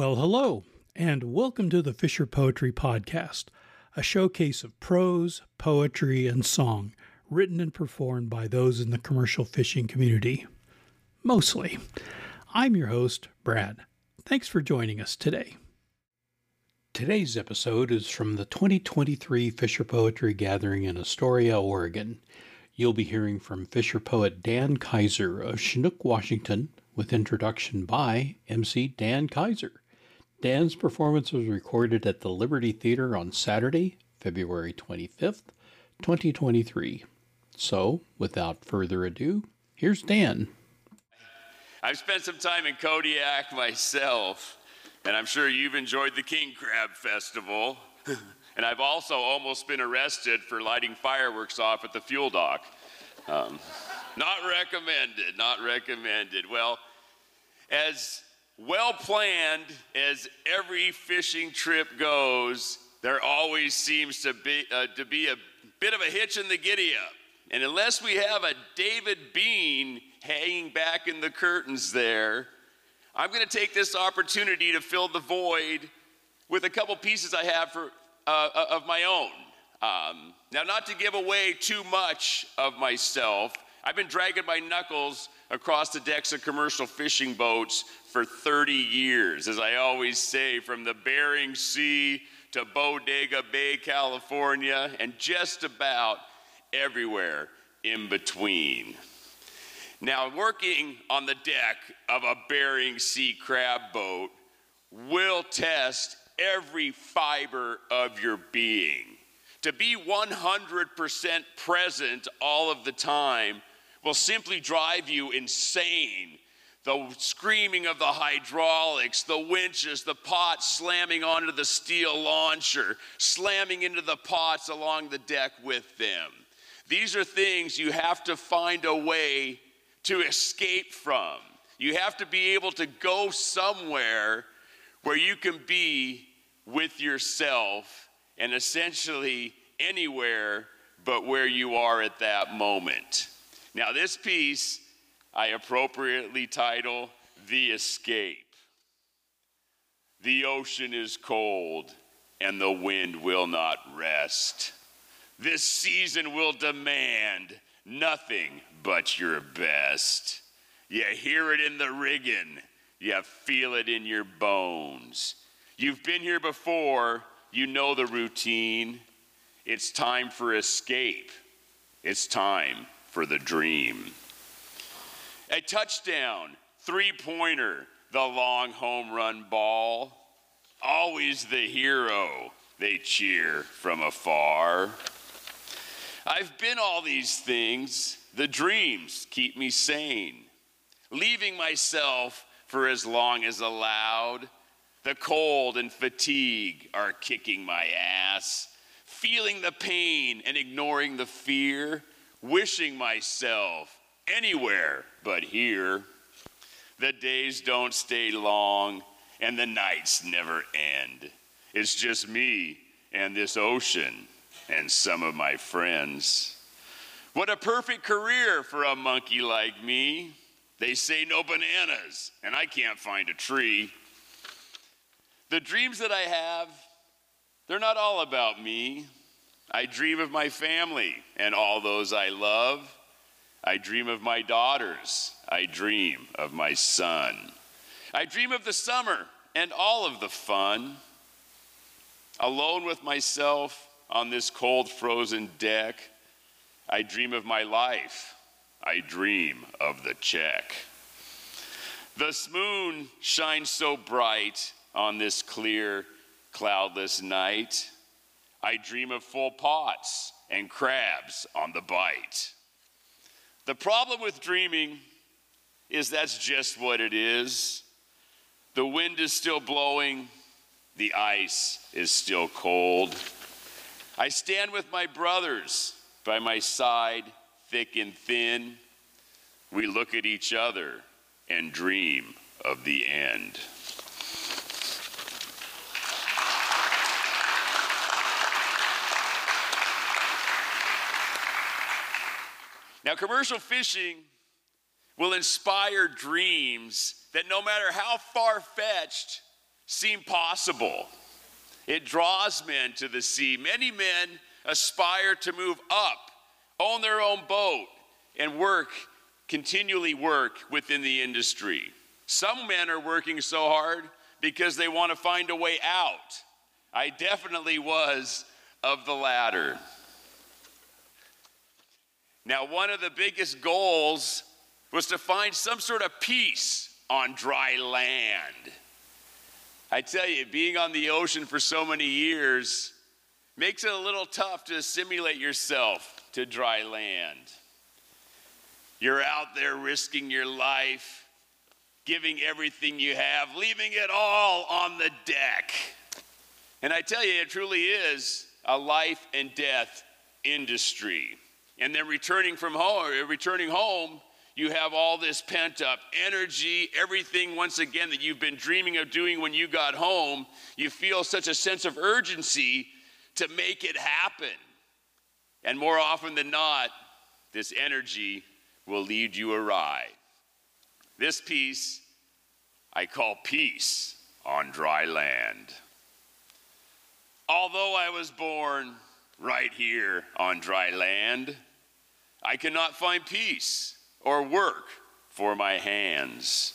Well, hello, and welcome to the Fisher Poetry Podcast, a showcase of prose, poetry, and song written and performed by those in the commercial fishing community. Mostly. I'm your host, Brad. Thanks for joining us today. Today's episode is from the 2023 Fisher Poetry Gathering in Astoria, Oregon. You'll be hearing from Fisher poet Dan Keyser of Chinook, Washington, with introduction by MC Dan Keyser. Dan's performance was recorded at the Liberty Theatre on Saturday, February 25th, 2023. So, without further ado, here's Dan. I've spent some time in Kodiak myself, and I'm sure you've enjoyed the King Crab Festival. and I've also almost been arrested for lighting fireworks off at the fuel dock. Um, not recommended, not recommended. Well, as well planned as every fishing trip goes, there always seems to be, uh, to be a bit of a hitch in the giddy up. And unless we have a David Bean hanging back in the curtains there, I'm going to take this opportunity to fill the void with a couple pieces I have for, uh, uh, of my own. Um, now, not to give away too much of myself, I've been dragging my knuckles across the decks of commercial fishing boats for 30 years, as I always say, from the Bering Sea to Bodega Bay, California, and just about everywhere in between. Now, working on the deck of a Bering Sea crab boat will test every fiber of your being. To be 100% present all of the time will simply drive you insane. The screaming of the hydraulics, the winches, the pots slamming onto the steel launcher, slamming into the pots along the deck with them. These are things you have to find a way to escape from. You have to be able to go somewhere where you can be with yourself and essentially anywhere but where you are at that moment. Now, this piece I appropriately title The Escape. The ocean is cold and the wind will not rest. This season will demand nothing but your best. You hear it in the rigging, you feel it in your bones. You've been here before, you know the routine. It's time for escape, it's time for the dream. A touchdown, three pointer, the long home run ball. Always the hero, they cheer from afar. I've been all these things. The dreams keep me sane. Leaving myself for as long as allowed. The cold and fatigue are kicking my ass. Feeling the pain and ignoring the fear. Wishing myself anywhere but here. The days don't stay long and the nights never end. It's just me and this ocean and some of my friends. What a perfect career for a monkey like me. They say no bananas, and I can't find a tree. The dreams that I have, they're not all about me. I dream of my family and all those I love. I dream of my daughters. I dream of my son. I dream of the summer and all of the fun. Alone with myself, on this cold, frozen deck, I dream of my life. I dream of the check. The moon shines so bright on this clear, cloudless night. I dream of full pots and crabs on the bite. The problem with dreaming is that's just what it is. The wind is still blowing, the ice is still cold. I stand with my brothers by my side, thick and thin. We look at each other and dream of the end. Now, commercial fishing will inspire dreams that no matter how far fetched, seem possible. It draws men to the sea. Many men aspire to move up, own their own boat, and work, continually work within the industry. Some men are working so hard because they want to find a way out. I definitely was of the latter. Now, one of the biggest goals was to find some sort of peace on dry land. I tell you, being on the ocean for so many years makes it a little tough to assimilate yourself to dry land. You're out there risking your life, giving everything you have, leaving it all on the deck. And I tell you, it truly is a life and death industry. And then returning from home, uh, returning home, you have all this pent up energy, everything once again that you've been dreaming of doing when you got home. You feel such a sense of urgency to make it happen. And more often than not, this energy will lead you awry. This piece I call peace on dry land. Although I was born right here on dry land, I cannot find peace or work for my hands.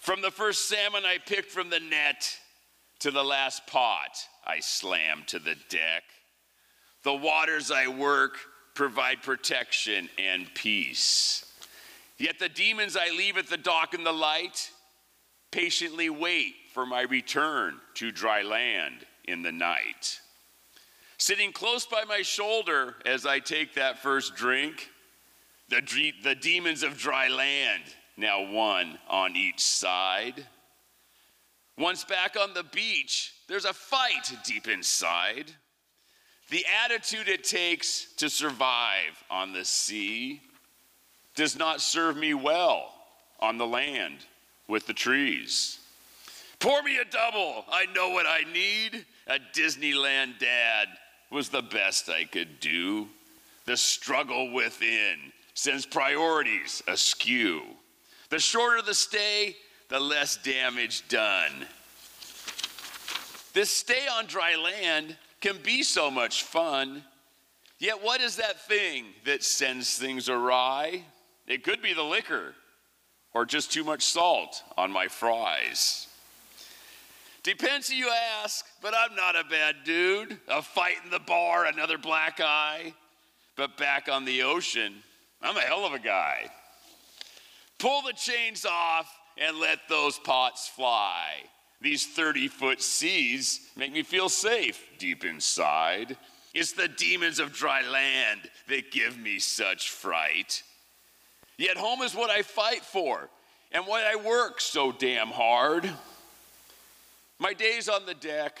From the first salmon I picked from the net to the last pot I slammed to the deck, the waters I work provide protection and peace. Yet the demons I leave at the dock in the light patiently wait for my return to dry land in the night. Sitting close by my shoulder as I take that first drink, the, the demons of dry land, now one on each side. Once back on the beach, there's a fight deep inside. The attitude it takes to survive on the sea does not serve me well on the land with the trees. Pour me a double, I know what I need. A Disneyland dad was the best I could do. The struggle within sends priorities askew. The shorter the stay, the less damage done. This stay on dry land can be so much fun. Yet, what is that thing that sends things awry? It could be the liquor or just too much salt on my fries. Depends who you ask, but I'm not a bad dude. A fight in the bar, another black eye. But back on the ocean, I'm a hell of a guy. Pull the chains off and let those pots fly. These 30 foot seas make me feel safe deep inside. It's the demons of dry land that give me such fright. Yet home is what I fight for and what I work so damn hard. My days on the deck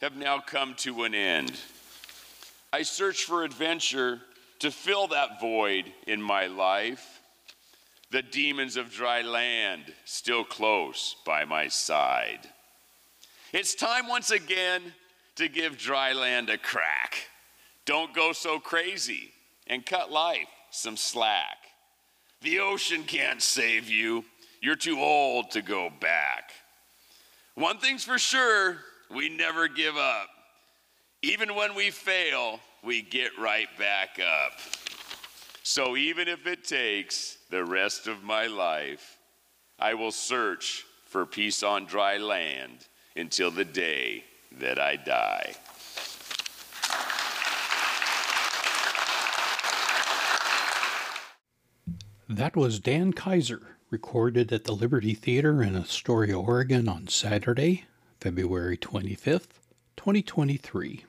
have now come to an end. I search for adventure to fill that void in my life. The demons of dry land still close by my side. It's time once again to give dry land a crack. Don't go so crazy and cut life some slack. The ocean can't save you. You're too old to go back. One thing's for sure we never give up. Even when we fail, we get right back up. So even if it takes the rest of my life, I will search for peace on dry land until the day that I die. That was Dan Keyser recorded at the Liberty Theatre in Astoria, Oregon on Saturday, February 25th, 2023.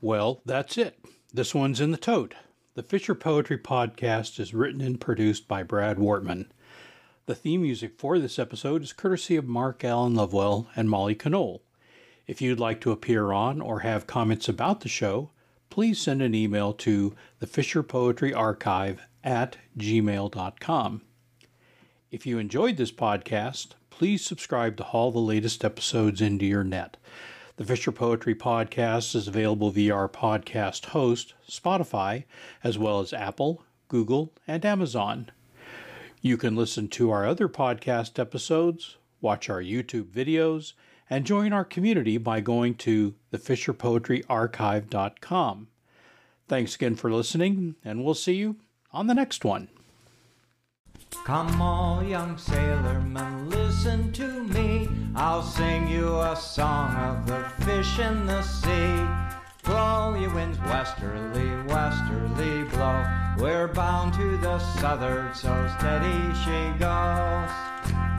Well, that's it. This one's in the tote. The Fisher Poetry Podcast is written and produced by Brad Wartman. The theme music for this episode is courtesy of Mark Alan Lovewell and Molly Conole. If you'd like to appear on or have comments about the show, please send an email to the Fisher Poetry Archive at gmail.com. If you enjoyed this podcast, please subscribe to haul the latest episodes into your net. The Fisher Poetry Podcast is available via our podcast host, Spotify, as well as Apple, Google, and Amazon. You can listen to our other podcast episodes, watch our YouTube videos, and join our community by going to thefisherpoetryarchive.com. Thanks again for listening, and we'll see you on the next one. Come all young sailormen, listen to me. I'll sing you a song of the fish in the sea. Blow ye winds westerly, westerly blow. We're bound to the southward, so steady she goes.